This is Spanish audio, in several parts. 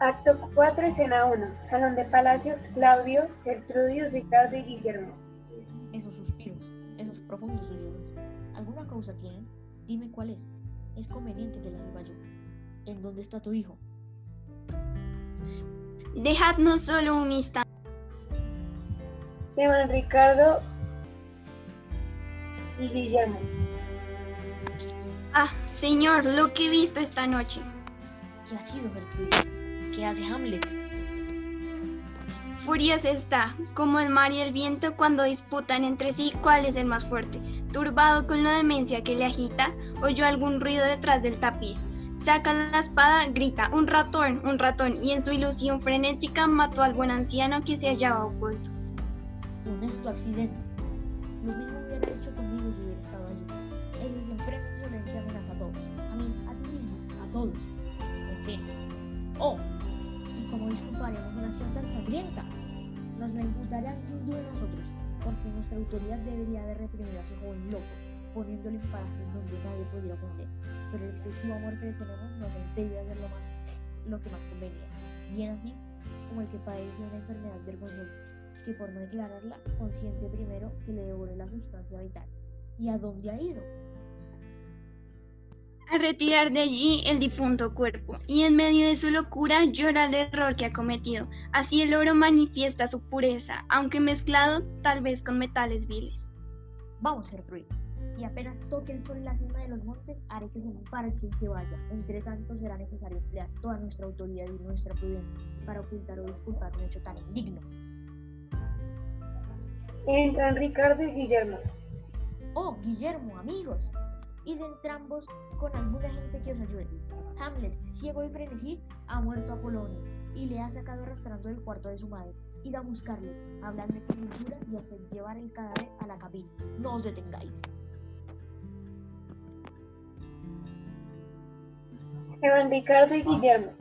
Acto 4, escena 1. Salón de Palacio, Claudio, Gertrudis, Ricardo y Guillermo. Esos suspiros, esos profundos susurros. ¿Alguna causa tienen? Dime cuál es. Es conveniente que la sepa yo. ¿En dónde está tu hijo? Dejadnos solo un instante. Se van Ricardo y Guillermo. Ah, señor, lo que he visto esta noche. ¿Qué ha sido, Gertrudis? ¿Qué hace Hamlet? Furioso está, como el mar y el viento cuando disputan entre sí cuál es el más fuerte. Turbado con la demencia que le agita, oyó algún ruido detrás del tapiz. Saca la espada, grita, un ratón, un ratón, y en su ilusión frenética mató al buen anciano que se hallaba oculto. Honesto accidente. Lo mismo hubiera hecho conmigo si hubiera estado allí. El desenfreno violento amenaza a todos. A mí, a ti mismo, a todos. En fin. Oh, y como disculparemos una acción tan sangrienta, nos la imputarán sin duda nosotros, porque nuestra autoridad debería haber reprimido a ese joven loco, poniéndole en parajes donde nadie pudiera ofender. Pero el excesivo amor que tenemos nos ha impedido hacer lo, más, lo que más convenía, bien así como el que padece una enfermedad vergonzosa, que por no declararla, consiente primero que le devore la sustancia vital. ¿Y a dónde ha ido? A retirar de allí el difunto cuerpo, y en medio de su locura llora el error que ha cometido. Así el oro manifiesta su pureza, aunque mezclado tal vez con metales viles. Vamos, Gertrudis, y apenas toque el sol en la cima de los montes, haré que se para quien se vaya. Entre tanto, será necesario emplear toda nuestra autoridad y nuestra prudencia para ocultar o disculpar un hecho tan indigno. Entran Ricardo y Guillermo. Oh, Guillermo, amigos, y de entrambos con alguna gente que os ayude. Hamlet, ciego de frenesí, ha muerto a Polonio y le ha sacado arrastrando del cuarto de su madre. Id a buscarle, habladle con dulzura y hacer llevar el cadáver a la capilla. No os detengáis. Evan Ricardo y Guillermo.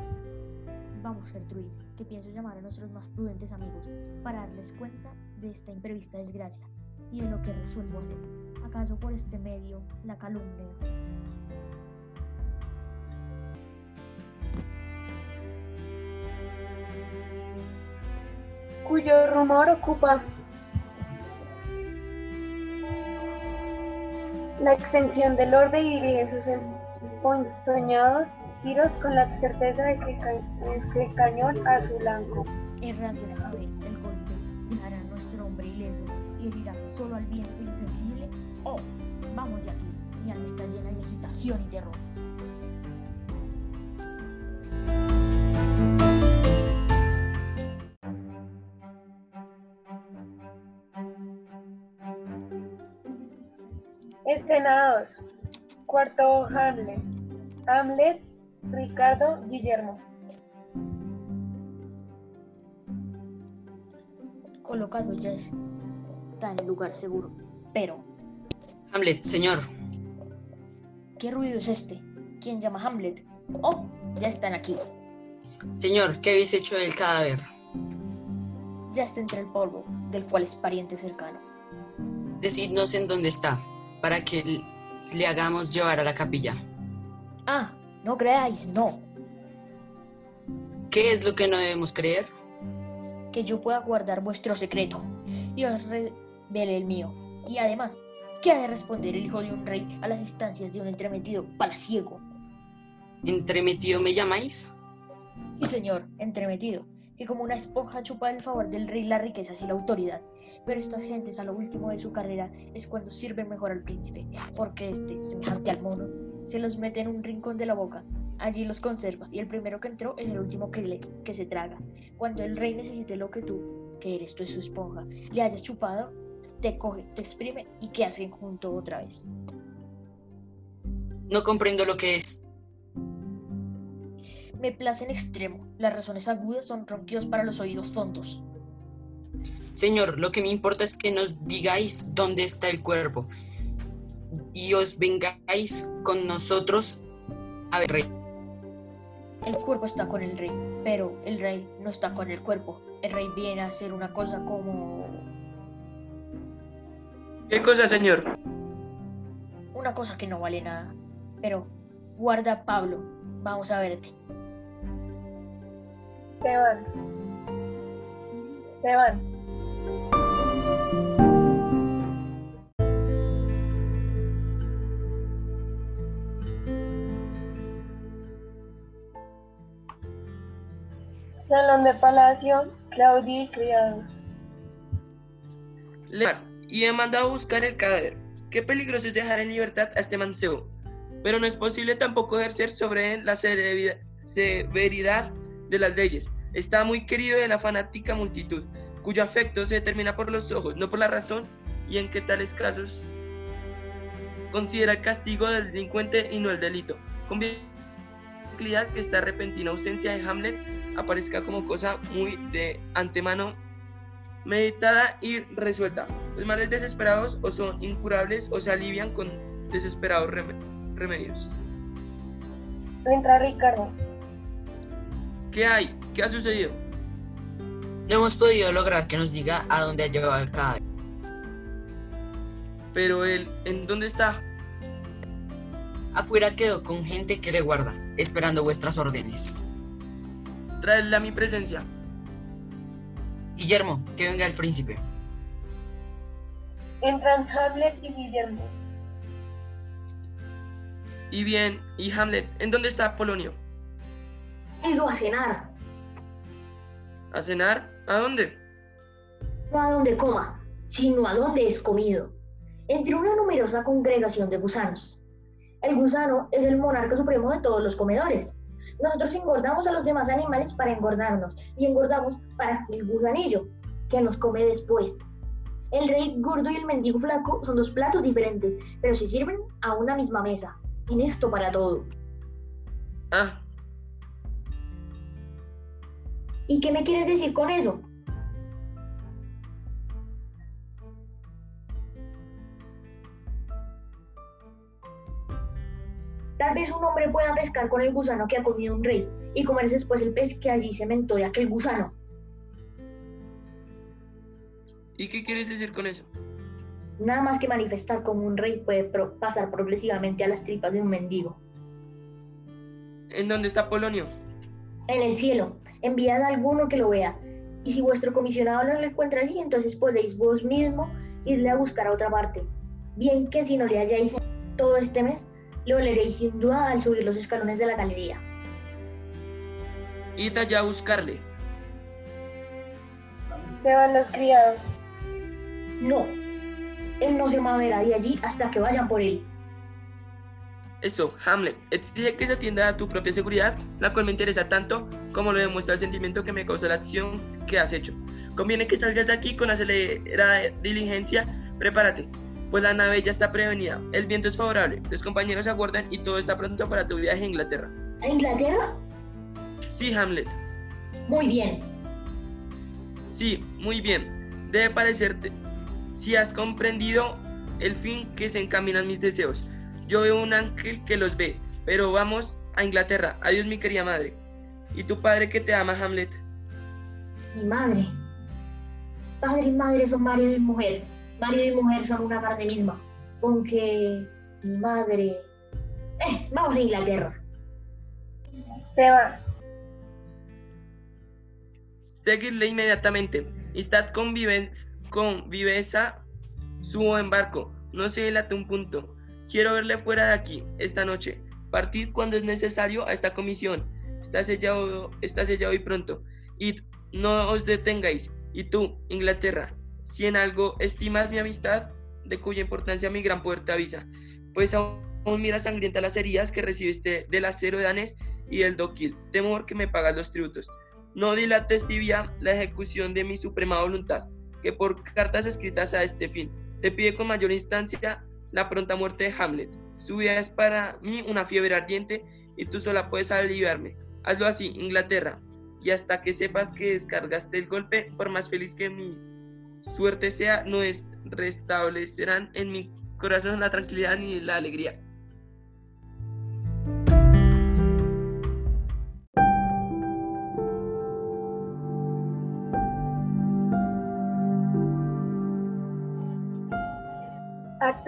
Vamos, Gertrudis, que pienso llamar a nuestros más prudentes amigos para darles cuenta de esta imprevista desgracia y de lo que resuelvo hacer. ¿Acaso por este medio la calumnia? cuyo rumor ocupa la extensión del orbe y dirige sus ensoñados tiros con la certeza de que, el cañón a su blanco. Errando esta vez el herirá solo al viento insensible. Oh, vamos de aquí, mi alma está llena de agitación y terror. Escena 2. Cuarto Hamlet. Hamlet, Ricardo, Guillermo. Colocado ya está en lugar seguro. Pero, Hamlet, señor. ¿qué ruido es este? ¿Quién llama Hamlet? Oh, ya están aquí. Señor, ¿qué habéis hecho del cadáver? Ya está entre el polvo, del cual es pariente cercano. Decidnos en dónde está, para que le hagamos llevar a la capilla. Ah, no creáis, no. ¿Qué es lo que no debemos creer? que yo pueda guardar vuestro secreto y os revele el mío. Y además, ¿qué ha de responder el hijo de un rey a las instancias de un entremetido palaciego? ¿Entremetido me llamáis? Sí, señor, entremetido, que como una esponja chupa el favor del rey las riquezas y la autoridad. Pero estas gentes a lo último de su carrera es cuando sirven mejor al príncipe, porque este, semejante al mono, se los mete en un rincón de la boca. Allí los conserva y el primero que entró es el último que, le, que se traga. Cuando el rey necesite lo que tú, que eres tú su esponja, le hayas chupado, te coge, te exprime y que hacen junto otra vez. No comprendo lo que es. Me place en extremo. Las razones agudas son ronquidos para los oídos tontos. Señor, lo que me importa es que nos digáis dónde está el cuerpo y os vengáis con nosotros a ver rey. El cuerpo está con el rey, pero el rey no está con el cuerpo. El rey viene a hacer una cosa como... ¿Qué cosa, señor? Una cosa que no vale nada. Pero, guarda Pablo, vamos a verte. Esteban. Esteban. Salón de Palacio, Claudia y criados. Levar, y he mandado a buscar el cadáver. Qué peligroso es dejar en libertad a este mancebo. Pero no es posible tampoco ejercer sobre él la severidad de las leyes. Está muy querido de la fanática multitud, cuyo afecto se determina por los ojos, no por la razón, y en que tales casos considera el castigo del delincuente y no el delito. Con que esta repentina ausencia de Hamlet aparezca como cosa muy de antemano meditada y resuelta. Los males desesperados o son incurables o se alivian con desesperados remedios. Entra Ricardo. ¿Qué hay? ¿Qué ha sucedido? No hemos podido lograr que nos diga a dónde ha llevado el cadáver. Pero él, ¿en dónde está? Afuera quedó con gente que le guarda, esperando vuestras órdenes. Traedla a mi presencia. Guillermo, que venga el príncipe. Entran Hamlet y Guillermo. Y bien, y Hamlet, ¿en dónde está Polonio? He ido a cenar, ¿A cenar? ¿A dónde? no a donde coma, sino a donde es comido, entre una numerosa congregación de gusanos. El gusano es el monarca supremo de todos los comedores. Nosotros engordamos a los demás animales para engordarnos y engordamos para el gusanillo, que nos come después. El rey gordo y el mendigo flaco son dos platos diferentes, pero se sirven a una misma mesa. En esto para todo. Ah, ¿Y qué me quieres decir con eso? Tal vez un hombre pueda pescar con el gusano que ha comido un rey y comerse después el pez que allí se mentó de aquel gusano. ¿Y qué quieres decir con eso? Nada más que manifestar como un rey puede pro- pasar progresivamente a las tripas de un mendigo. ¿En dónde está Polonio? En el cielo, enviad a alguno que lo vea. Y si vuestro comisionado no lo encuentra allí, entonces podéis vos mismo irle a buscar a otra parte. Bien que si no le halláis en todo este mes, le oleréis sin duda al subir los escalones de la galería. Id allá a buscarle. Se van los criados. No, él no se moverá de allí hasta que vayan por él. Eso, Hamlet, exige que se atienda a tu propia seguridad, la cual me interesa tanto como lo demuestra el sentimiento que me causa la acción que has hecho. Conviene que salgas de aquí con acelerada diligencia, prepárate, pues la nave ya está prevenida, el viento es favorable, los compañeros aguardan y todo está pronto para tu viaje a Inglaterra. ¿A Inglaterra? Sí, Hamlet, Muy bien. sí, muy bien, debe parecerte, si has comprendido el fin que se encaminan mis deseos. Yo veo un ángel que los ve, pero vamos a Inglaterra. Adiós, mi querida madre. ¿Y tu padre que te ama, Hamlet? Mi madre. Padre y madre son marido y mujer. Marido y mujer son una carne misma. Aunque mi madre... Eh, vamos a Inglaterra. Se van. Seguidle inmediatamente. Instad con, vives- con viveza su embarco. No se dilate un punto. Quiero verle fuera de aquí esta noche. Partid cuando es necesario a esta comisión. Está sellado, está sellado y pronto. Id, no os detengáis. Y tú, Inglaterra, si en algo estimas mi amistad, de cuya importancia mi gran poder te avisa, pues aún, mira sangrienta las heridas que recibiste del acero de Danes y del Doquil, temor que me pagas los tributos. No dilates tibia la ejecución de mi suprema voluntad, que por cartas escritas a este fin, te pide con mayor instancia la pronta muerte de Hamlet. Su vida es para mí una fiebre ardiente y tú sola puedes aliviarme. Hazlo así, Inglaterra, y hasta que sepas que descargaste el golpe, por más feliz que mi suerte sea, no es restablecerán en mi corazón la tranquilidad ni la alegría.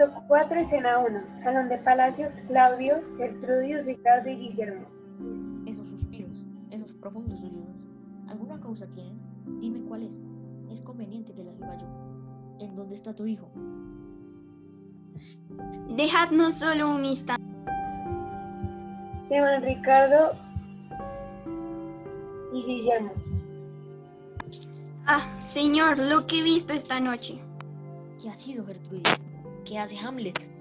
Acto 4, escena 1. Salón de Palacio, Claudio, Gertrudis, Ricardo y Guillermo. Esos suspiros, esos profundos susurros. causa tienen? Dime cuál es. Es conveniente que la diga yo. ¿En dónde está tu hijo? Dejadnos solo un instante. Se van Ricardo y Guillermo. Ah, señor, lo que he visto esta noche. ¿Qué ha sido Gertrudis? ¿Qué hace Hamlet?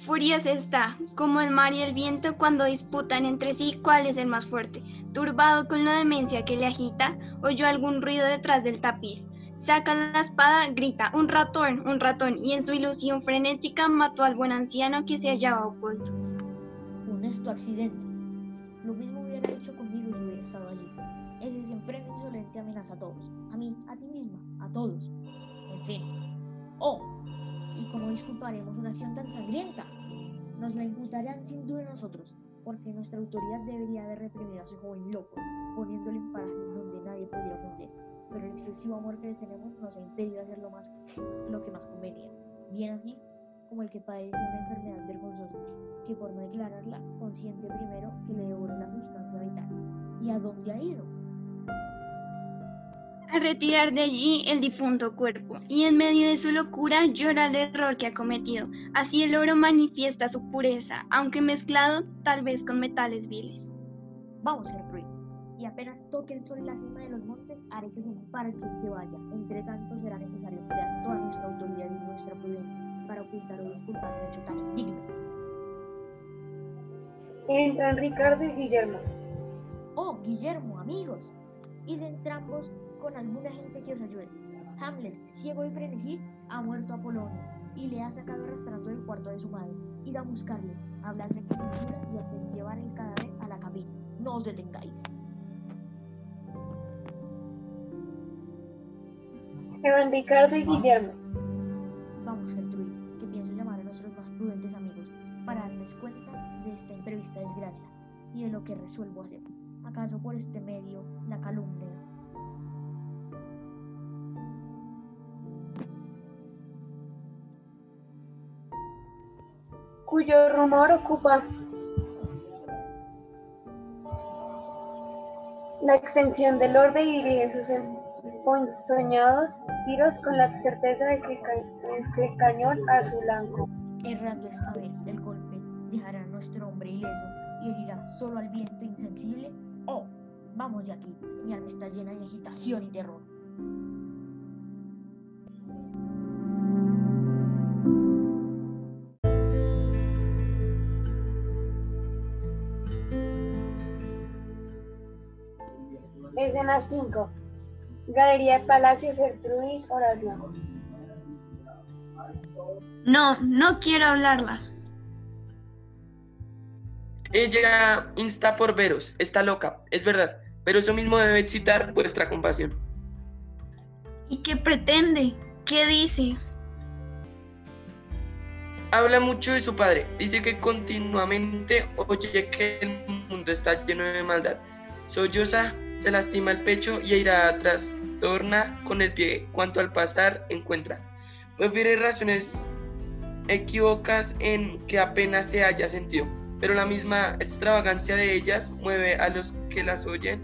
Furioso está, como el mar y el viento cuando disputan entre sí cuál es el más fuerte. Turbado con la demencia que le agita, oyó algún ruido detrás del tapiz. Saca la espada, grita, un ratón, un ratón, y en su ilusión frenética mató al buen anciano que se hallaba oculto. Funesto accidente. Lo mismo hubiera hecho conmigo si hubiera estado allí. Ese desenfreno insolente amenaza a todos. A mí, a ti misma, a todos. En fin. Oh, ¿y cómo disculparemos una acción tan sangrienta? Nos la imputarán sin duda nosotros, porque nuestra autoridad debería haber reprimido a ese joven loco, poniéndole en parajes donde nadie pudiera ofender. Pero el excesivo amor que le tenemos nos ha impedido hacer lo, más, lo que más convenía. Bien así como el que padece una enfermedad vergonzosa, que por no declararla, consiente primero que le devore la sustancia vital. ¿Y a dónde ha ido? A retirar de allí el difunto cuerpo, y en medio de su locura llora el error que ha cometido. Así el oro manifiesta su pureza, aunque mezclado tal vez con metales viles. Vamos, Gertrudis, y apenas toque el sol en la cima de los montes, haré que se para que él se vaya. Entre tanto será necesario emplear toda nuestra autoridad y nuestra prudencia para ocultar o disculpar un hecho tan indigno. Entran Ricardo y Guillermo. Oh, Guillermo, amigos, y de entrambos con alguna gente que os ayude. Hamlet, ciego de frenesí, ha muerto a Apolonio y le ha sacado arrastrando del cuarto de su madre. Id a buscarle, habladle con dulzura y hacer llevar el cadáver a la capilla. No os detengáis. Evan Ricardo y Guillermo. Vamos, Gertrudis, que pienso llamar a nuestros más prudentes amigos para darles cuenta de esta imprevista desgracia y de lo que resuelvo hacer. ¿Acaso por este medio la calumnia cuyo rumor ocupa la extensión del orbe y dirige sus ensoñados tiros con la certeza de que, el cañón a su blanco. Errando esta vez el golpe, dejará a nuestro hombre ileso y herirá solo al viento insensible. Oh, vamos de aquí, mi alma está llena de agitación y terror. Escena 5. Galería de Palacio Gertrudis Oración. No, no quiero hablarla. Ella insta por veros, está loca, es verdad, pero eso mismo debe excitar vuestra compasión. ¿Y qué pretende? ¿Qué dice? Habla mucho de su padre, dice que continuamente oye que el mundo está lleno de maldad. Solloza, se lastima el pecho y irá atrás, torna con el pie cuanto al pasar encuentra. Prefiere razones equívocas en que apenas se haya sentido, pero la misma extravagancia de ellas mueve a los que las oyen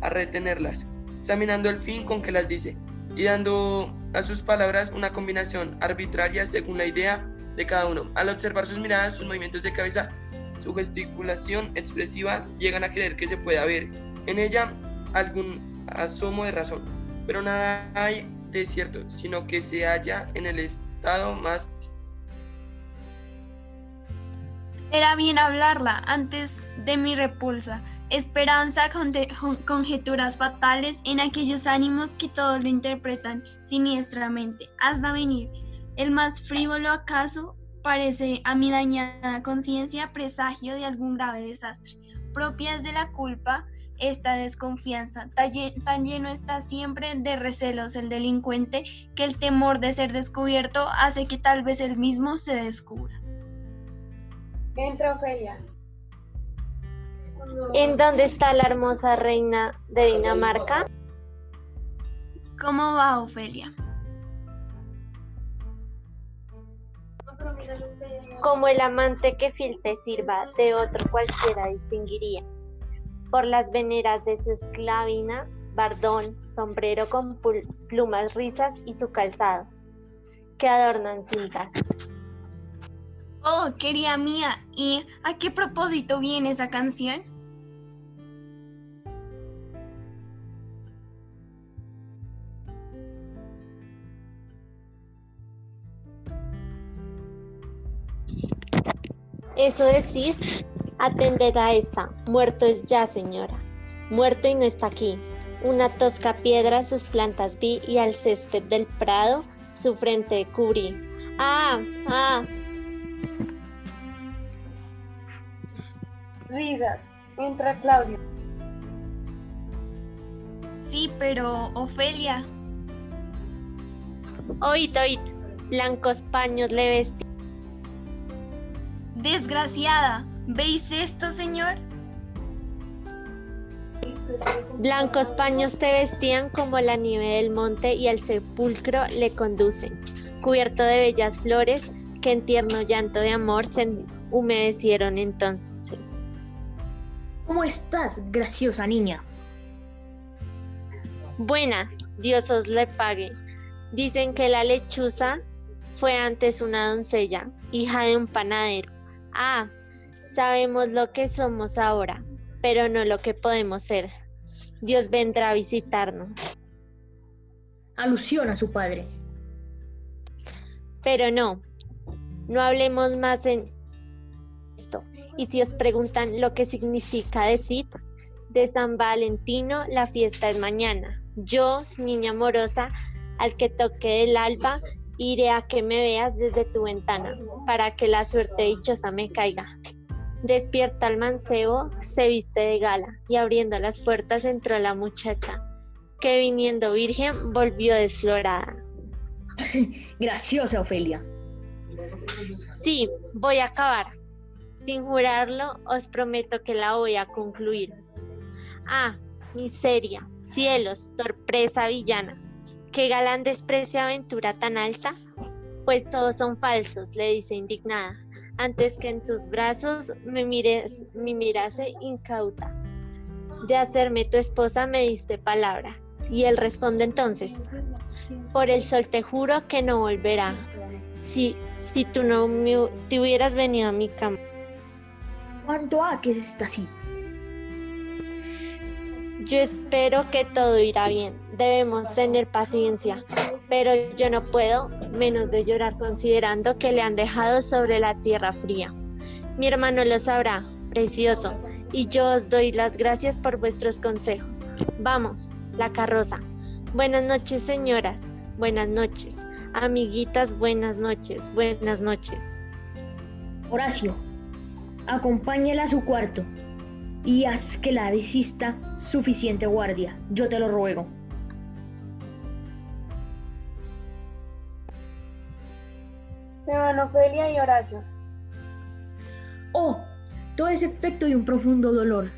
a retenerlas, examinando el fin con que las dice y dando a sus palabras una combinación arbitraria según la idea de cada uno. Al observar sus miradas, sus movimientos de cabeza, su gesticulación expresiva, llegan a creer que se puede ver en ella algún asomo de razón, pero nada hay de cierto, sino que se halla en el estado más Era bien hablarla antes de mi repulsa. Esperanza, conjeturas fatales en aquellos ánimos que todos lo interpretan siniestramente. Hasta venir. El más frívolo acaso parece a mi dañada conciencia presagio de algún grave desastre. Propias de la culpa, esta desconfianza, tan lle- tan lleno está siempre de recelos el delincuente que el temor de ser descubierto hace que tal vez él mismo se descubra. Entra Ofelia. ¿En dónde está la hermosa reina de Dinamarca? ¿Cómo va, Ofelia? Como el amante que fiel te sirva, de otro cualquiera distinguiría. Por las veneras de su esclavina, bardón, sombrero con plumas rizas y su calzado, que adornan cintas. Oh, querida mía, ¿y a qué propósito viene esa canción? Eso decís, atended a esta, muerto es ya, señora, muerto y no está aquí. Una tosca piedra sus plantas vi y al césped del prado su frente cubrí. Ah, ah, Risas. Entra Claudio. Sí, pero Ofelia, oíd, oíd, blancos paños le vestían. desgraciada, ¿veis esto, señor? Blancos paños te vestían como la nieve del monte y al sepulcro le conducen, cubierto de bellas flores que en tierno llanto de amor se humedecieron entonces. ¿Cómo estás, graciosa niña? Buena, Dios os le pague. Dicen que la lechuza fue antes una doncella, hija de un panadero. Ah, sabemos lo que somos ahora, pero no lo que podemos ser. Dios vendrá a visitarnos. Alusión a su padre. Pero no, no hablemos más en esto. Y si os preguntan lo que significa decir, de San Valentino la fiesta es mañana. Yo, niña amorosa, al que toque el alba, iré a que me veas desde tu ventana, para que la suerte dichosa me caiga. Despierta el mancebo, se viste de gala, y abriendo las puertas entró la muchacha, que viniendo virgen volvió desflorada. Graciosa Ofelia. Sí, voy a acabar. Sin jurarlo, os prometo que la voy a concluir. Ah, miseria, cielos, torpresa villana. ¿Qué galán desprecia aventura tan alta? Pues todos son falsos, le dice indignada, antes que en tus brazos me, mires, me mirase incauta. De hacerme tu esposa me diste palabra. Y él responde entonces, por el sol te juro que no volverá. Si, si tú no me te hubieras venido a mi cama. ¿Cuánto ha que está así? Yo espero que todo irá bien. Debemos tener paciencia. Pero yo no puedo menos de llorar considerando que le han dejado sobre la tierra fría. Mi hermano lo sabrá, precioso, y yo os doy las gracias por vuestros consejos. Vamos, la carroza. Buenas noches, señoras. Buenas noches. Amiguitas, buenas noches. Buenas noches. Horacio, acompáñela a su cuarto y haz que la desista suficiente guardia. Yo te lo ruego. Se y Horacio. Oh, todo es efecto de un profundo dolor.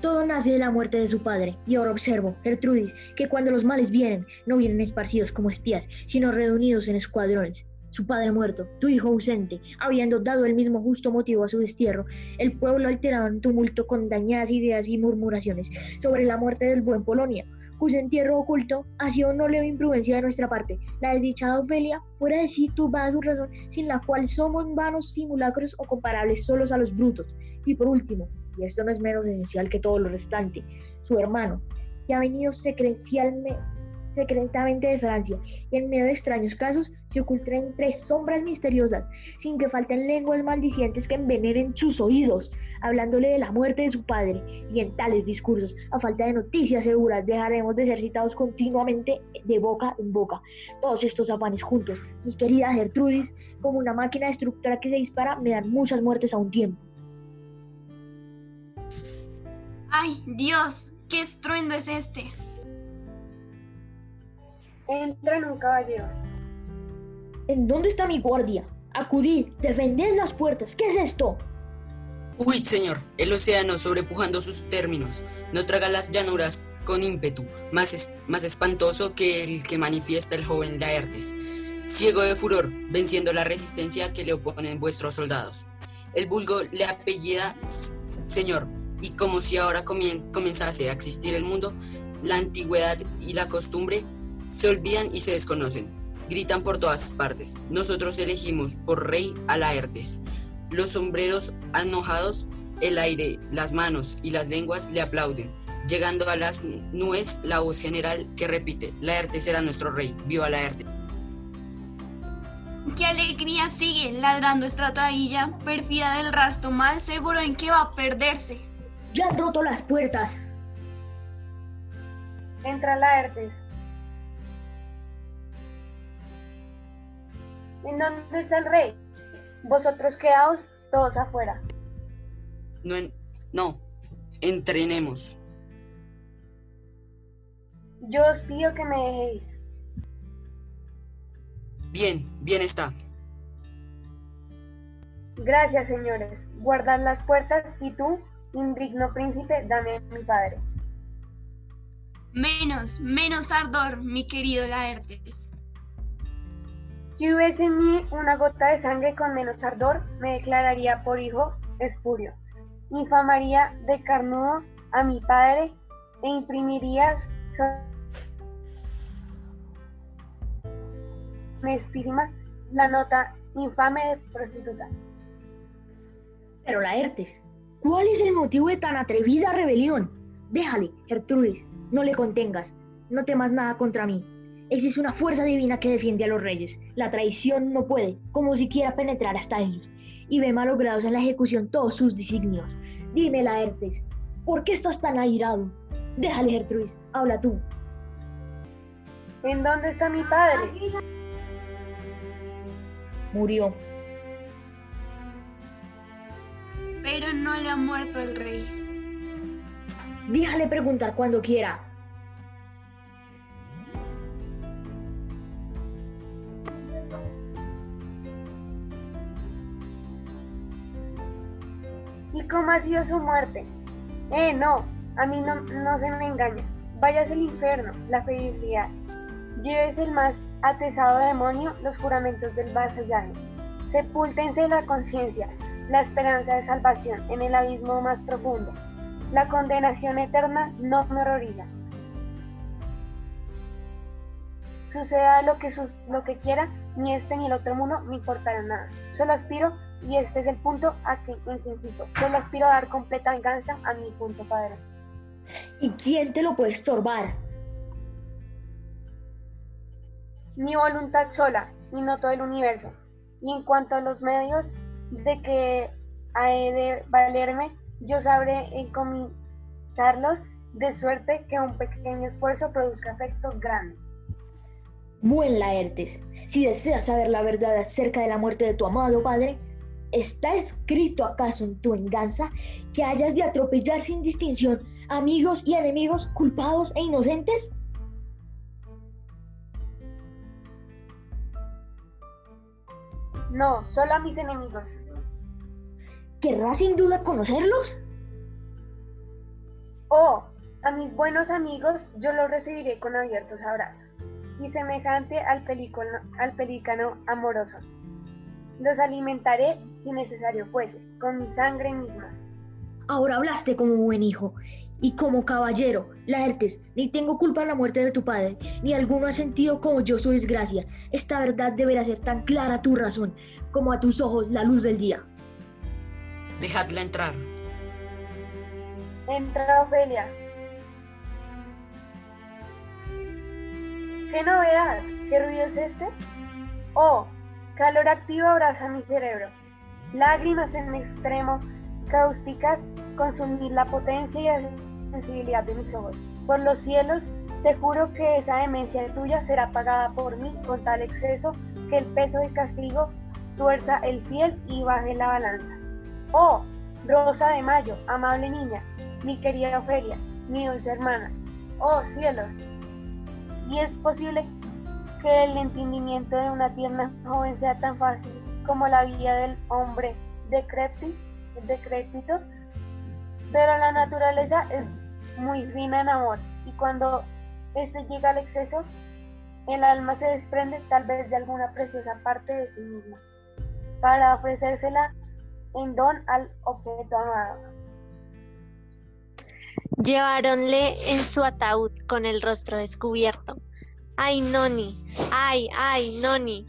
Todo nace de la muerte de su padre. Y ahora observo, Gertrudis, que cuando los males vienen, no vienen esparcidos como espías, sino reunidos en escuadrones. Su padre muerto, tu hijo ausente, habiendo dado el mismo justo motivo a su destierro, el pueblo alterado en tumulto con dañadas ideas y murmuraciones sobre la muerte del buen Polonia, cuyo entierro oculto ha sido no leve imprudencia de nuestra parte. La desdichada Ofelia, fuera de sí turbada su razón, sin la cual somos vanos simulacros o comparables solos a los brutos. Y por último, y esto no es menos esencial que todo lo restante, su hermano, que ha venido secrencialme- secretamente de Francia y en medio de extraños casos se oculta entre sombras misteriosas, sin que falten lenguas maldicientes que envenenen sus oídos, hablándole de la muerte de su padre, y en tales discursos, a falta de noticias seguras, dejaremos de ser citados continuamente de boca en boca. Todos estos afanes juntos, mi querida Gertrudis, como una máquina destructora que se dispara, me dan muchas muertes a un tiempo. ¡Ay, Dios! ¿Qué estruendo es este? Entran un caballero. ¿En dónde está mi guardia? Acudid, defended las puertas. ¿Qué es esto? Huid, señor, el océano sobrepujando sus términos, no traga las llanuras con ímpetu, más, más espantoso que el que manifiesta el joven Laertes, ciego de furor, venciendo la resistencia que le oponen vuestros soldados. El vulgo le apellida señor, y como si ahora comenzase a existir el mundo, la antigüedad y la costumbre se olvidan y se desconocen. Gritan por todas partes. Nosotros elegimos por rey a Laertes. Los sombreros enojados, el aire, las manos y las lenguas le aplauden. Llegando a las nubes, la voz general que repite, Laertes será nuestro rey, viva Laertes. ¡Qué alegría sigue ladrando esta trabilla! Perfida del rastro mal, seguro en que va a perderse. Ya han roto las puertas. Entra Laertes. ¿En dónde está el rey? Vosotros quedaos todos afuera. No, en- no, entrenemos. Yo os pido que me dejéis. Bien, bien está. Gracias, señores. Guardad las puertas y tú, indigno príncipe, dame a mi padre. Menos, menos ardor, mi querido Laertes. Si hubiese en mí una gota de sangre con menos ardor, me declararía por hijo espurio. Infamaría de carnudo a mi padre e imprimiría so- la nota infame de prostituta. Pero Laertes, ¿cuál es el motivo de tan atrevida rebelión? Déjale, Gertrudis, no le contengas, no temas nada contra mí. Existe una fuerza divina que defiende a los reyes. La traición no puede, como siquiera penetrar hasta ellos, y ve malogrados en la ejecución todos sus designios. Dime, Laertes, ¿por qué estás tan airado? Déjale, Gertrudis, habla tú. ¿En dónde está mi padre? Murió. Pero no le ha muerto el rey. Déjale preguntar cuando quiera. Cómo ha sido su muerte? Eh, no, a mí no, no se me engaña. Váyase al infierno, la felicidad. Llévese el más atesado demonio los juramentos del vasallaje. Sepúltense la conciencia, la esperanza de salvación en el abismo más profundo. La condenación eterna no me horroriza. Suceda lo que, sus- lo que quiera, ni este ni el otro mundo me importará nada. Solo aspiro, y este es el punto a que, en que insisto, solo aspiro a dar completa venganza a mi punto padre. ¿Y quién te lo puede estorbar? Mi voluntad sola, y no todo el universo. Y en cuanto a los medios de que he de valerme, yo sabré encomendarlos de suerte que un pequeño esfuerzo produzca efectos grandes. Buen Laertes, si deseas saber la verdad acerca de la muerte de tu amado padre, ¿está escrito acaso en tu venganza que hayas de atropellar sin distinción amigos y enemigos culpados e inocentes? No, solo a mis enemigos. ¿Querrás sin duda conocerlos? Oh, a mis buenos amigos yo los recibiré con abiertos abrazos, y semejante al, pelícono- al pelícano amoroso. Los alimentaré si necesario fuese, con mi sangre misma. Ahora hablaste como buen hijo y como caballero. Laertes, ni tengo culpa en la muerte de tu padre, ni alguno ha sentido como yo su desgracia. Esta verdad deberá ser tan clara a tu razón como a tus ojos la luz del día. Dejadla entrar. Entra Ofelia. ¿Qué novedad? ¿Qué ruido es este? Oh, calor activo abraza mi cerebro. Lágrimas en extremo, cáusticas, consumir la potencia y la sensibilidad de mis ojos. Por los cielos, te juro que esa demencia tuya será pagada por mí con tal exceso que el peso del castigo tuerza el fiel y baje la balanza. Oh, Rosa de Mayo, amable niña, mi querida Ofelia, mi dulce hermana. Oh cielos, y es posible que el entendimiento de una tierna joven sea tan fácil como la vida del hombre decrépito, pero la naturaleza es muy fina en amor y cuando este llega al exceso, el alma se desprende tal vez de alguna preciosa parte de sí misma para ofrecérsela en don al objeto amado. Lleváronle en su ataúd con el rostro descubierto. Ay, Noni, ay, ay, Noni.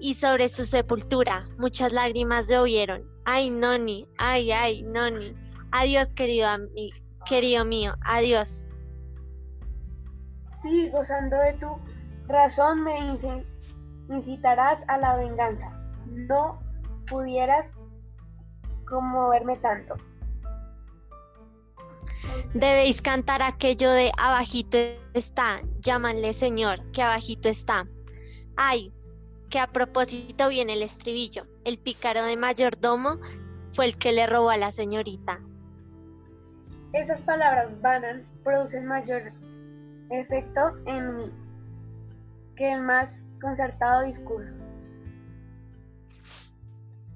Y sobre su sepultura muchas lágrimas llovieron. Ay, Noni, ay, ay, Noni. Adiós, querido, querido mío, adiós. Si gozando de tu razón me inci- incitarás a la venganza, no pudieras conmoverme tanto. Debéis cantar aquello de abajito está, llámanle señor, que abajito está. Ay, que a propósito viene el estribillo. El pícaro de mayordomo fue el que le robó a la señorita. Esas palabras vanas producen mayor efecto en mí que el más concertado discurso.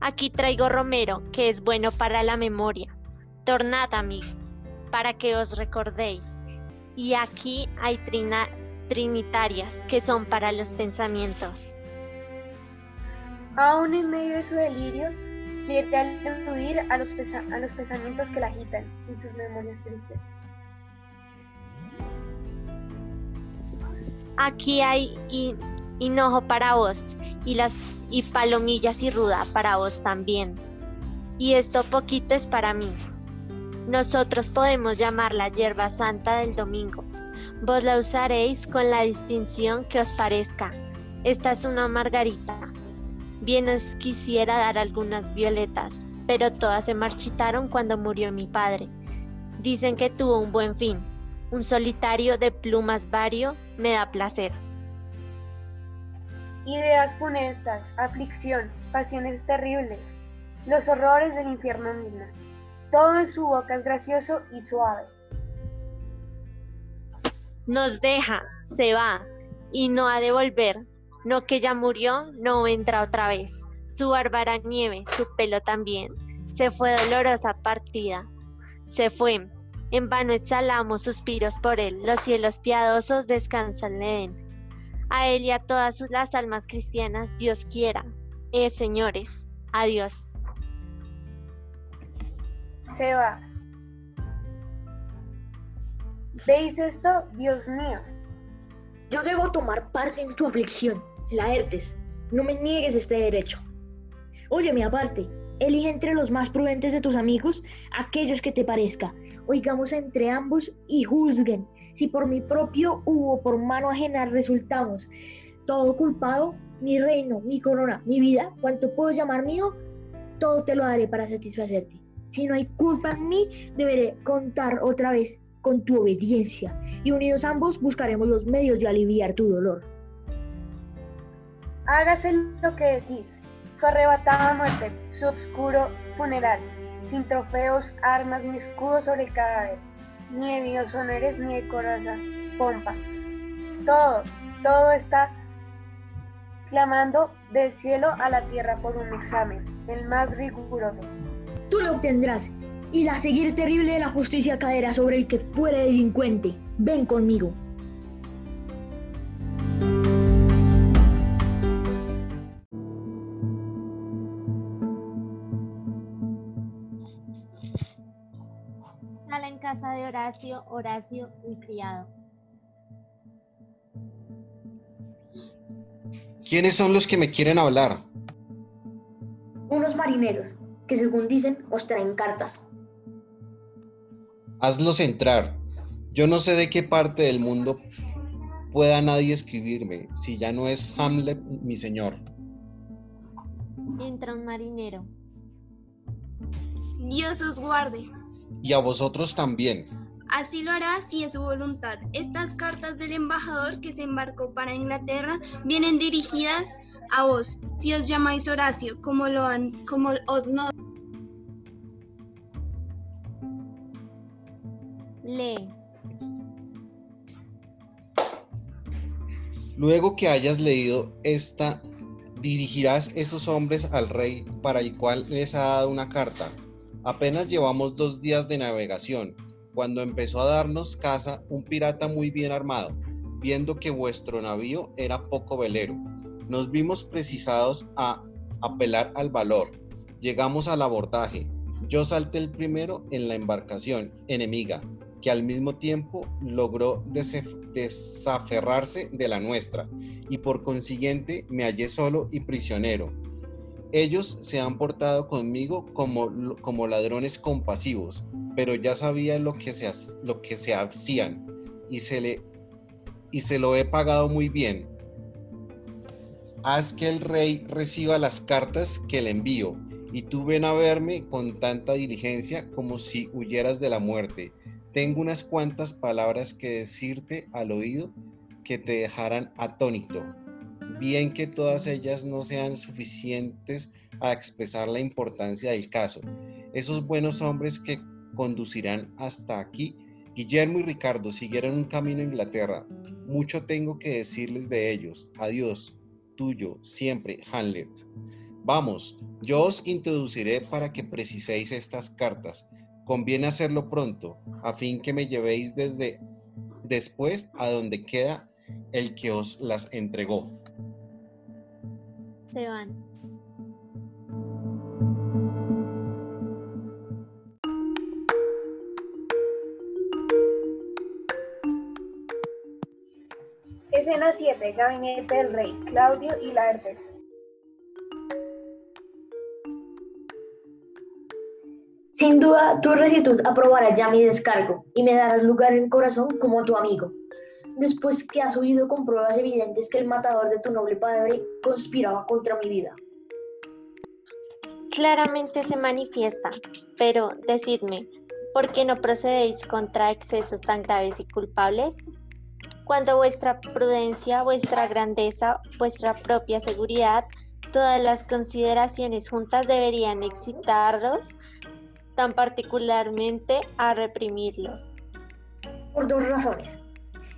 Aquí traigo romero, que es bueno para la memoria. Tornad a mí, para que os recordéis. Y aquí hay trina- trinitarias, que son para los pensamientos. Aún en medio de su delirio, quiere aludir a los, a los pensamientos que la agitan y sus memorias tristes. Aquí hay hi- hinojo para vos y las y palomillas y ruda para vos también. Y esto poquito es para mí. Nosotros podemos llamarla hierba santa del domingo. Vos la usaréis con la distinción que os parezca. Esta es una margarita. Bien os quisiera dar algunas violetas, pero todas se marchitaron cuando murió mi padre. Dicen que tuvo un buen fin. Un solitario de plumas vario me da placer. Ideas funestas, aflicción, pasiones terribles, los horrores del infierno mismo. Todo en su boca es gracioso y suave. Nos deja, se va, y no ha de volver. No que ya murió, no vendrá otra vez. Su bárbara nieve, su pelo también. Se fue dolorosa partida. Se fue. En vano exhalamos suspiros por él. Los cielos piadosos descansan le. A él y a todas las almas cristianas, Dios quiera. Eh, señores, adiós. Se va. ¿Veis esto? Dios mío. Yo debo tomar parte en tu aflicción, Laertes. No me niegues este derecho. Óyeme aparte, elige entre los más prudentes de tus amigos aquellos que te parezca. Oigamos entre ambos y juzguen si por mi propio u por mano ajena resultamos. Todo culpado, mi reino, mi corona, mi vida, cuanto puedo llamar mío, todo te lo daré para satisfacerte. Si no hay culpa en mí, deberé contar otra vez con tu obediencia y unidos ambos buscaremos los medios de aliviar tu dolor. Hágase lo que decís. Su arrebatada muerte, su obscuro funeral, sin trofeos, armas ni escudos sobre el cadáver, ni debidos honores ni decorosa pompa. Todo, todo está clamando del cielo a la tierra por un examen, el más riguroso. Tú lo obtendrás y la seguir terrible de la justicia caerá sobre el que fuere delincuente. Ven conmigo. Sala en casa de Horacio, Horacio, un criado. ¿Quiénes son los que me quieren hablar? Unos marineros que según dicen os traen cartas. Hazlos entrar. Yo no sé de qué parte del mundo pueda nadie escribirme, si ya no es Hamlet mi señor. Entra un marinero. Dios os guarde. Y a vosotros también. Así lo hará si es su voluntad. Estas cartas del embajador que se embarcó para Inglaterra vienen dirigidas a vos, si os llamáis Horacio, como lo han, como os no. Lee. Luego que hayas leído esta, dirigirás esos hombres al rey para el cual les ha dado una carta. Apenas llevamos dos días de navegación, cuando empezó a darnos caza un pirata muy bien armado, viendo que vuestro navío era poco velero. Nos vimos precisados a apelar al valor. Llegamos al abordaje. Yo salté el primero en la embarcación enemiga, aunque al mismo tiempo logró desaferrarse de la nuestra, y por consiguiente me hallé solo y prisionero. Ellos se han portado conmigo como, como ladrones compasivos, pero ya sabía lo que se, que hacían y se lo he pagado muy bien. Haz que el rey reciba las cartas que le envío, y tú ven a verme con tanta diligencia como si huyeras de la muerte. Tengo unas cuantas palabras que decirte al oído que te dejarán atónito. Bien que todas ellas no sean suficientes a expresar la importancia del caso. Esos buenos hombres que conducirán hasta aquí, Guillermo y Ricardo siguieron un camino a Inglaterra. Mucho tengo que decirles de ellos. Adiós, tuyo, siempre, Hamlet. Vamos, yo os introduciré para que preciséis estas cartas. Conviene hacerlo pronto, a fin que me llevéis desde después a donde queda el que os las entregó. Se van. Escena 7. Gabinete del Rey. Claudio y Laertes. Sin duda, tu rectitud aprobará ya mi descargo y me darás lugar en corazón como tu amigo. Después que has oído con pruebas evidentes que el matador de tu noble padre conspiraba contra mi vida. Claramente se manifiesta, pero decidme, ¿por qué no procedéis contra excesos tan graves y culpables? Cuando vuestra prudencia, vuestra grandeza, vuestra propia seguridad, todas las consideraciones juntas deberían excitarlos tan particularmente a reprimirlos. Por dos razones,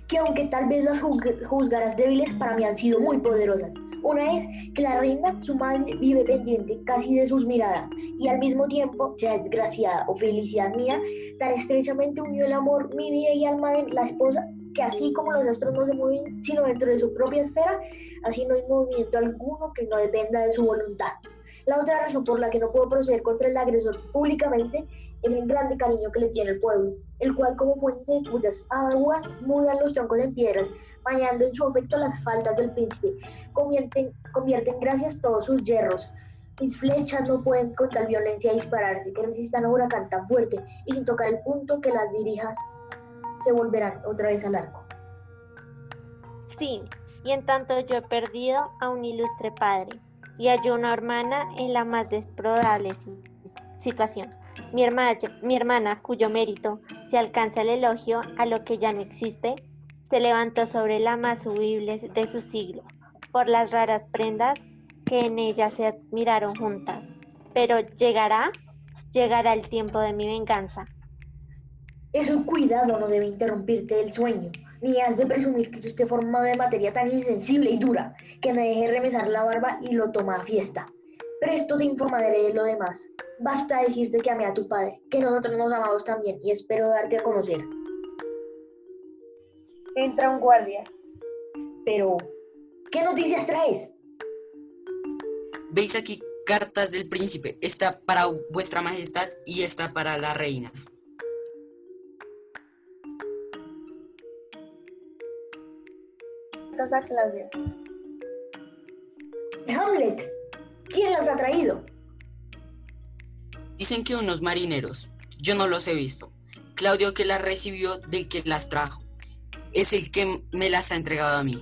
que aunque tal vez las juzgaras débiles, para mí han sido muy poderosas. Una es que la reina, su madre, vive pendiente casi de sus miradas y al mismo tiempo, sea desgraciada o felicidad mía, tan estrechamente unió el amor, mi vida y alma en la esposa, que así como los astros no se mueven sino dentro de su propia esfera, así no hay movimiento alguno que no dependa de su voluntad. La otra razón por la que no puedo proceder contra el agresor públicamente es el grande cariño que le tiene el pueblo, el cual como fuente cuyas aguas mudan los troncos en piedras, bañando en su afecto las faltas del príncipe, convierten, convierten gracias todos sus hierros. Mis flechas no pueden con tal violencia dispararse que resistan a un huracán tan fuerte y sin tocar el punto que las dirijas se volverán otra vez al arco. Sí, y en tanto yo he perdido a un ilustre padre y halló una hermana en la más desprobable situación. Mi hermana, mi hermana, cuyo mérito se alcanza el elogio a lo que ya no existe, se levantó sobre la más subible de su siglo, por las raras prendas que en ella se admiraron juntas. Pero llegará, llegará el tiempo de mi venganza, eso cuidado no debe interrumpirte el sueño, ni has de presumir que tú esté formado de materia tan insensible y dura que me deje remesar la barba y lo toma a fiesta. Presto te informaré de lo demás. Basta decirte que amé a tu padre, que nosotros nos amamos también y espero darte a conocer. Entra un guardia. Pero, ¿qué noticias traes? Veis aquí cartas del príncipe. Esta para vuestra majestad y esta para la reina. A Claudio. Hamlet, ¿quién las ha traído? Dicen que unos marineros. Yo no los he visto. Claudio que las recibió del que las trajo. Es el que me las ha entregado a mí.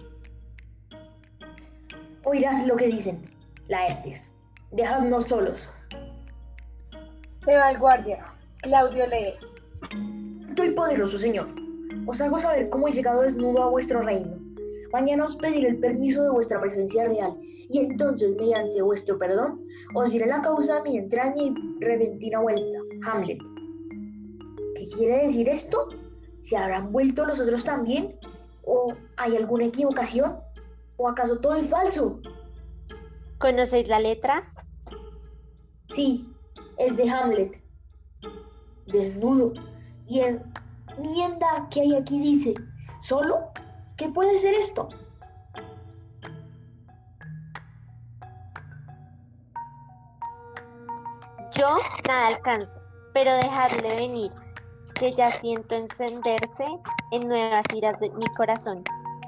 Oirás lo que dicen, Laertes. Dejadnos solos. Se va el guardia. Claudio lee. Estoy poderoso, señor. Os hago saber cómo he llegado desnudo a vuestro reino Mañana os pediré el permiso de vuestra presencia real, y entonces, mediante vuestro perdón, os diré la causa de mi entraña y repentina vuelta. Hamlet. ¿Qué quiere decir esto? ¿Se habrán vuelto los otros también? ¿O hay alguna equivocación? ¿O acaso todo es falso? ¿Conocéis la letra? Sí, es de Hamlet. Desnudo. Y en mienda que hay aquí dice, solo ¿Qué puede ser esto? Yo nada alcanzo, pero dejadle venir. porque ya siento encenderse en nuevas iras de mi corazón.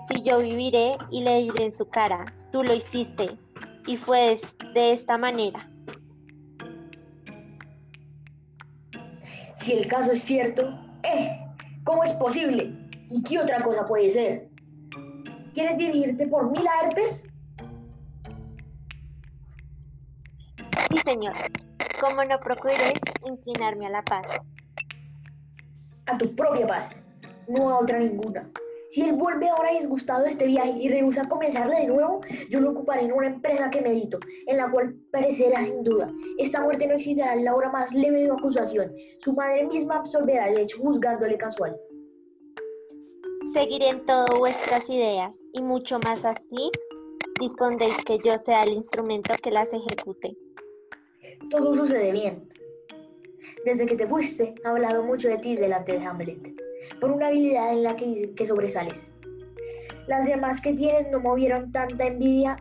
Si yo viviré y le diré en su cara, tú lo hiciste, y fue de esta manera. Si el caso es cierto, ¡eh! ¿Cómo es posible? ¿Y qué otra cosa puede ser? ¿Quieres dirigirte por mí, Laertes? Sí, señor. ¿Cómo no procuréis inclinarme a la paz? A tu propia paz, no a otra ninguna. Si él vuelve ahora disgustado de este viaje y rehúsa comenzarle de nuevo, yo lo ocuparé en una empresa que medito, en la cual perecerá sin duda. Esta muerte no existirá en la hora más leve de acusación. Su madre misma absorberá el hecho juzgándole casual. Seguiré en todo vuestras ideas y mucho más así dispondéis que yo sea el instrumento que las ejecute. Todo sucede bien. Desde que te fuiste, he hablado mucho de ti delante de Hamlet por una habilidad en la que, que sobresales. Las demás que tienes no movieron tanta envidia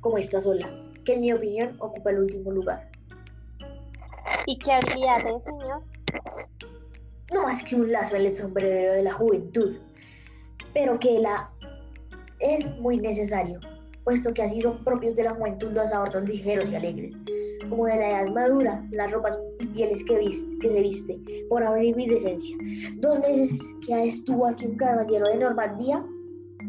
como esta sola, que en mi opinión ocupa el último lugar. ¿Y qué habilidad es, señor? No más que un lazo en el sombrero de la juventud, pero que la es muy necesario, puesto que así son propios de la juventud los ahorros ligeros y alegres, como de la edad madura, las ropas y pieles que, viste, que se viste, por abrigo y decencia. Dos meses que estuvo aquí un caballero de Normandía,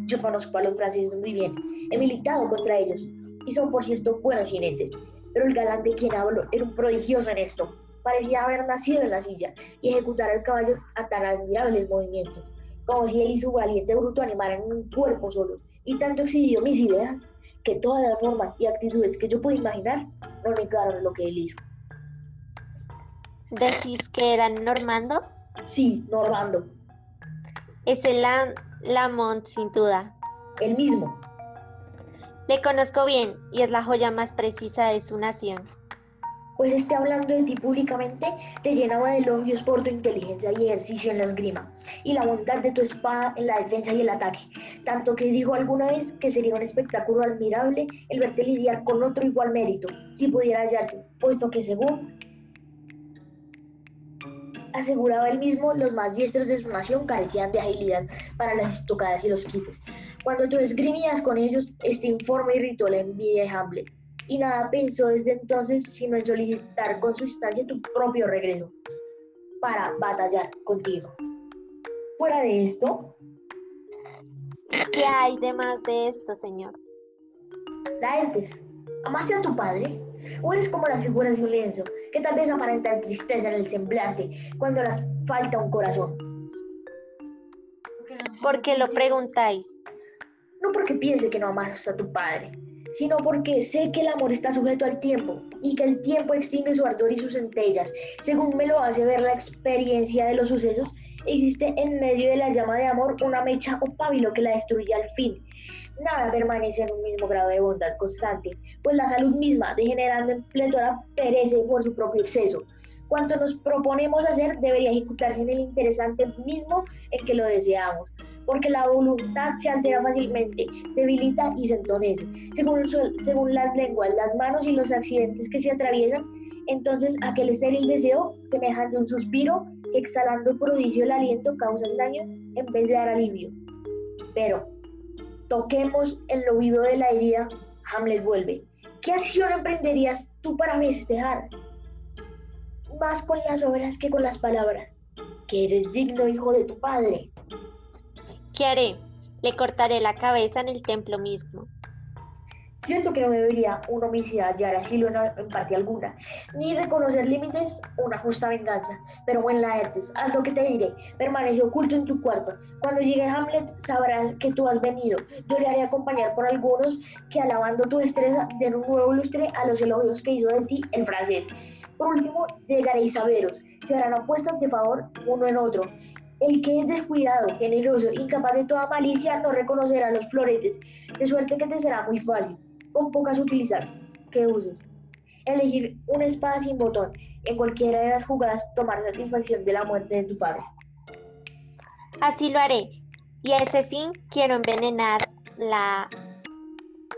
yo conozco a los franceses muy bien, he militado contra ellos, y son por cierto buenos jinetes, pero el galán de quien hablo era un prodigioso en esto, parecía haber nacido en la silla y ejecutar al caballo a tan admirables movimientos, como si él y su valiente bruto animaran un cuerpo solo, y tanto exhibió mis ideas que todas las formas y actitudes que yo pude imaginar no negaron lo que él hizo. ¿Decís que era Normando? Sí, Normando. Es el Lamont, sin duda. El mismo. Le conozco bien y es la joya más precisa de su nación pues esté hablando de ti públicamente te llenaba de elogios por tu inteligencia y ejercicio en la esgrima, y la bondad de tu espada en la defensa y el ataque, tanto que dijo alguna vez que sería un espectáculo admirable el verte lidiar con otro igual mérito, si pudiera hallarse, puesto que según aseguraba él mismo, los más diestros de su nación carecían de agilidad para las estocadas y los quites. Cuando tú esgrimías con ellos, este informe irritó la envidia de Hamlet y nada pensó desde entonces sino en solicitar con su instancia tu propio regreso para batallar contigo. Fuera de esto, ¿qué hay de más de esto, señor? Laertes, ¿amaste a tu padre? ¿O eres como las figuras de un lienzo, que tal vez aparentan tristeza en el semblante cuando les falta un corazón? ¿Por qué lo preguntáis? No porque piense que no amas a tu padre, sino porque sé que el amor está sujeto al tiempo y que el tiempo extingue su ardor y sus centellas. Según me lo hace ver la experiencia de los sucesos, existe en medio de la llama de amor una mecha o pábilo que la destruye al fin. Nada permanece en un mismo grado de bondad constante, pues la salud misma, degenerando en pletora, perece por su propio exceso. Cuanto nos proponemos hacer debería ejecutarse en el interesante mismo en que lo deseamos porque la voluntad se altera fácilmente, debilita y se entonece. Según, según las lenguas, las manos y los accidentes que se atraviesan, entonces aquel estéril deseo, semejante a un suspiro, exhalando prodigio el aliento causa el daño en vez de dar alivio. Pero, toquemos en lo vivo de la herida, Hamlet vuelve. ¿Qué acción emprenderías tú para festejar? Más con las obras que con las palabras, que eres digno hijo de tu padre. ¿Qué haré? Le cortaré la cabeza en el templo mismo. Cierto que no debería un homicida hallar asilo en parte alguna, ni reconocer límites una justa venganza. Pero buen Laertes, haz lo que te diré, permanece oculto en tu cuarto. Cuando llegue Hamlet sabrás que tú has venido. Yo le haré acompañar por algunos que alabando tu destreza den un nuevo lustre a los elogios que hizo de ti el francés. Por último, llegaréis a veros, se harán apuestas de favor uno en otro, el que es descuidado, generoso, incapaz de toda malicia, no reconocerá los floretes, de suerte que te será muy fácil, con pocas utilizar, que uses. Elegir una espada sin botón, en cualquiera de las jugadas, tomar satisfacción de la muerte de tu padre. Así lo haré, y a ese fin quiero envenenar la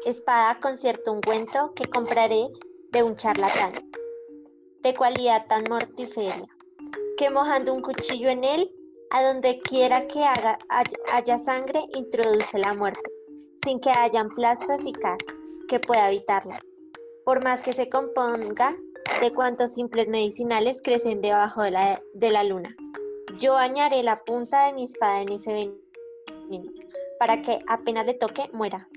espada con cierto ungüento que compraré de un charlatán, de cualidad tan mortiferia que mojando un cuchillo en él, a donde quiera que haya, sangre, introduce la muerte, sin que haya un plasto eficaz que pueda evitarla. Por más que se componga de cuantos simples medicinales crecen debajo de la, de la luna. Yo añaré la punta de mi espada en ese veneno, para que apenas le toque, muera.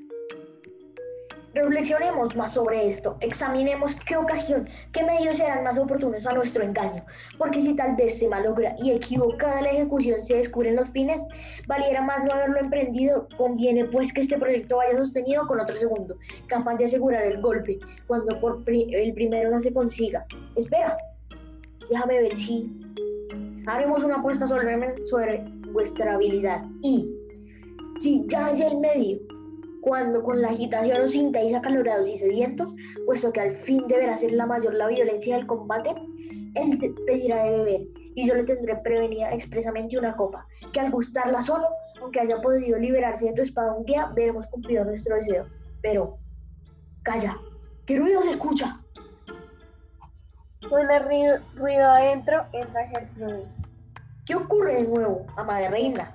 Reflexionemos más sobre esto, examinemos qué ocasión, qué medios serán más oportunos a nuestro engaño, porque si tal vez se malogra y equivocada la ejecución se descubren los fines, valiera más no haberlo emprendido, conviene pues que este proyecto vaya sostenido con otro segundo, capaz de asegurar el golpe, cuando por pri- el primero no se consiga. Espera, déjame ver si haremos una apuesta sobre, sobre vuestra habilidad y si ya haya el medio, cuando con la agitación os sintáis acalorados y sedientos, puesto que al fin deberá ser la mayor la violencia del combate, él te pedirá de beber, y yo le tendré prevenida expresamente una copa, que al gustarla solo, aunque haya podido liberarse de tu espada un día, veremos cumplido nuestro deseo. Pero, calla, ¿qué ruido se escucha? Suena ri- ruido adentro, entra Gertrudis. ¿Qué ocurre de nuevo, ama de reina?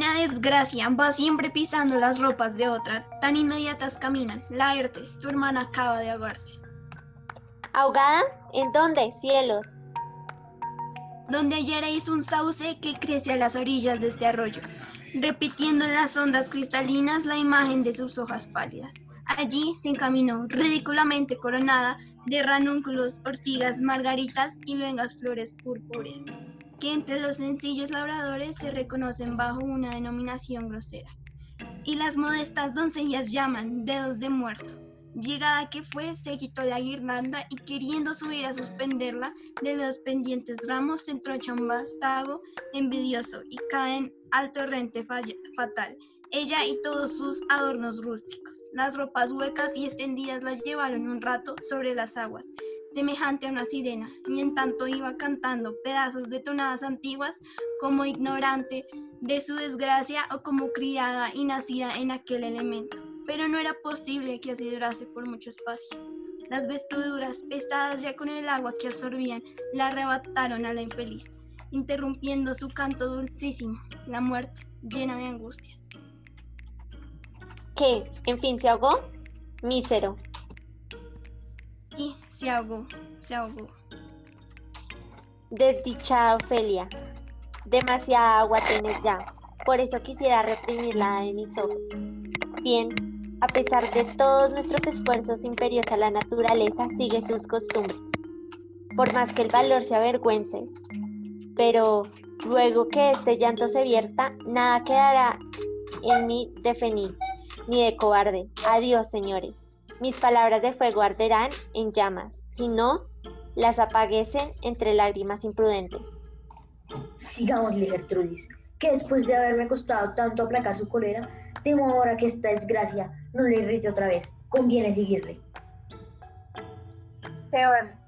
Una desgracia va siempre pisando las ropas de otra. Tan inmediatas caminan. Laertes, tu hermana acaba de ahogarse. ¿Ahogada? ¿En dónde? Cielos. Donde hallaréis un sauce que crece a las orillas de este arroyo, repitiendo en las ondas cristalinas la imagen de sus hojas pálidas. Allí se encaminó, ridículamente coronada de ranúnculos, ortigas, margaritas y luengas flores púrpuras, que entre los sencillos labradores se reconocen bajo una denominación grosera. Y las modestas doncellas llaman dedos de muerto. Llegada que fue, se quitó la guirnalda y queriendo subir a suspenderla de los pendientes ramos se entroncha un vástago envidioso y cae al torrente fatal. Ella y todos sus adornos rústicos. Las ropas huecas y extendidas las llevaron un rato sobre las aguas, semejante a una sirena, y en tanto iba cantando pedazos de tonadas antiguas como ignorante de su desgracia o como criada y nacida en aquel elemento. Pero no era posible que así durase por mucho espacio. Las vestiduras, pesadas ya con el agua que absorbían, la arrebataron a la infeliz, interrumpiendo su canto dulcísimo, la muerte, llena de angustias. ¿Qué? ¿En fin se ahogó? Mísero. Y se ahogó, se ahogó. Desdichada Ofelia. Demasiada agua tienes ya. Por eso quisiera reprimirla de mis ojos. Bien, a pesar de todos nuestros esfuerzos imperiosa la naturaleza sigue sus costumbres. Por más que el valor se avergüence. Pero luego que este llanto se vierta, nada quedará en mí de fenil, ni de cobarde. Adiós, señores. Mis palabras de fuego arderán en llamas, si no, las apaguesen entre lágrimas imprudentes. Sigámosle, Gertrudis, que después de haberme costado tanto aplacar su cólera, temo ahora que esta desgracia no le irrite otra vez. Conviene seguirle. Se van.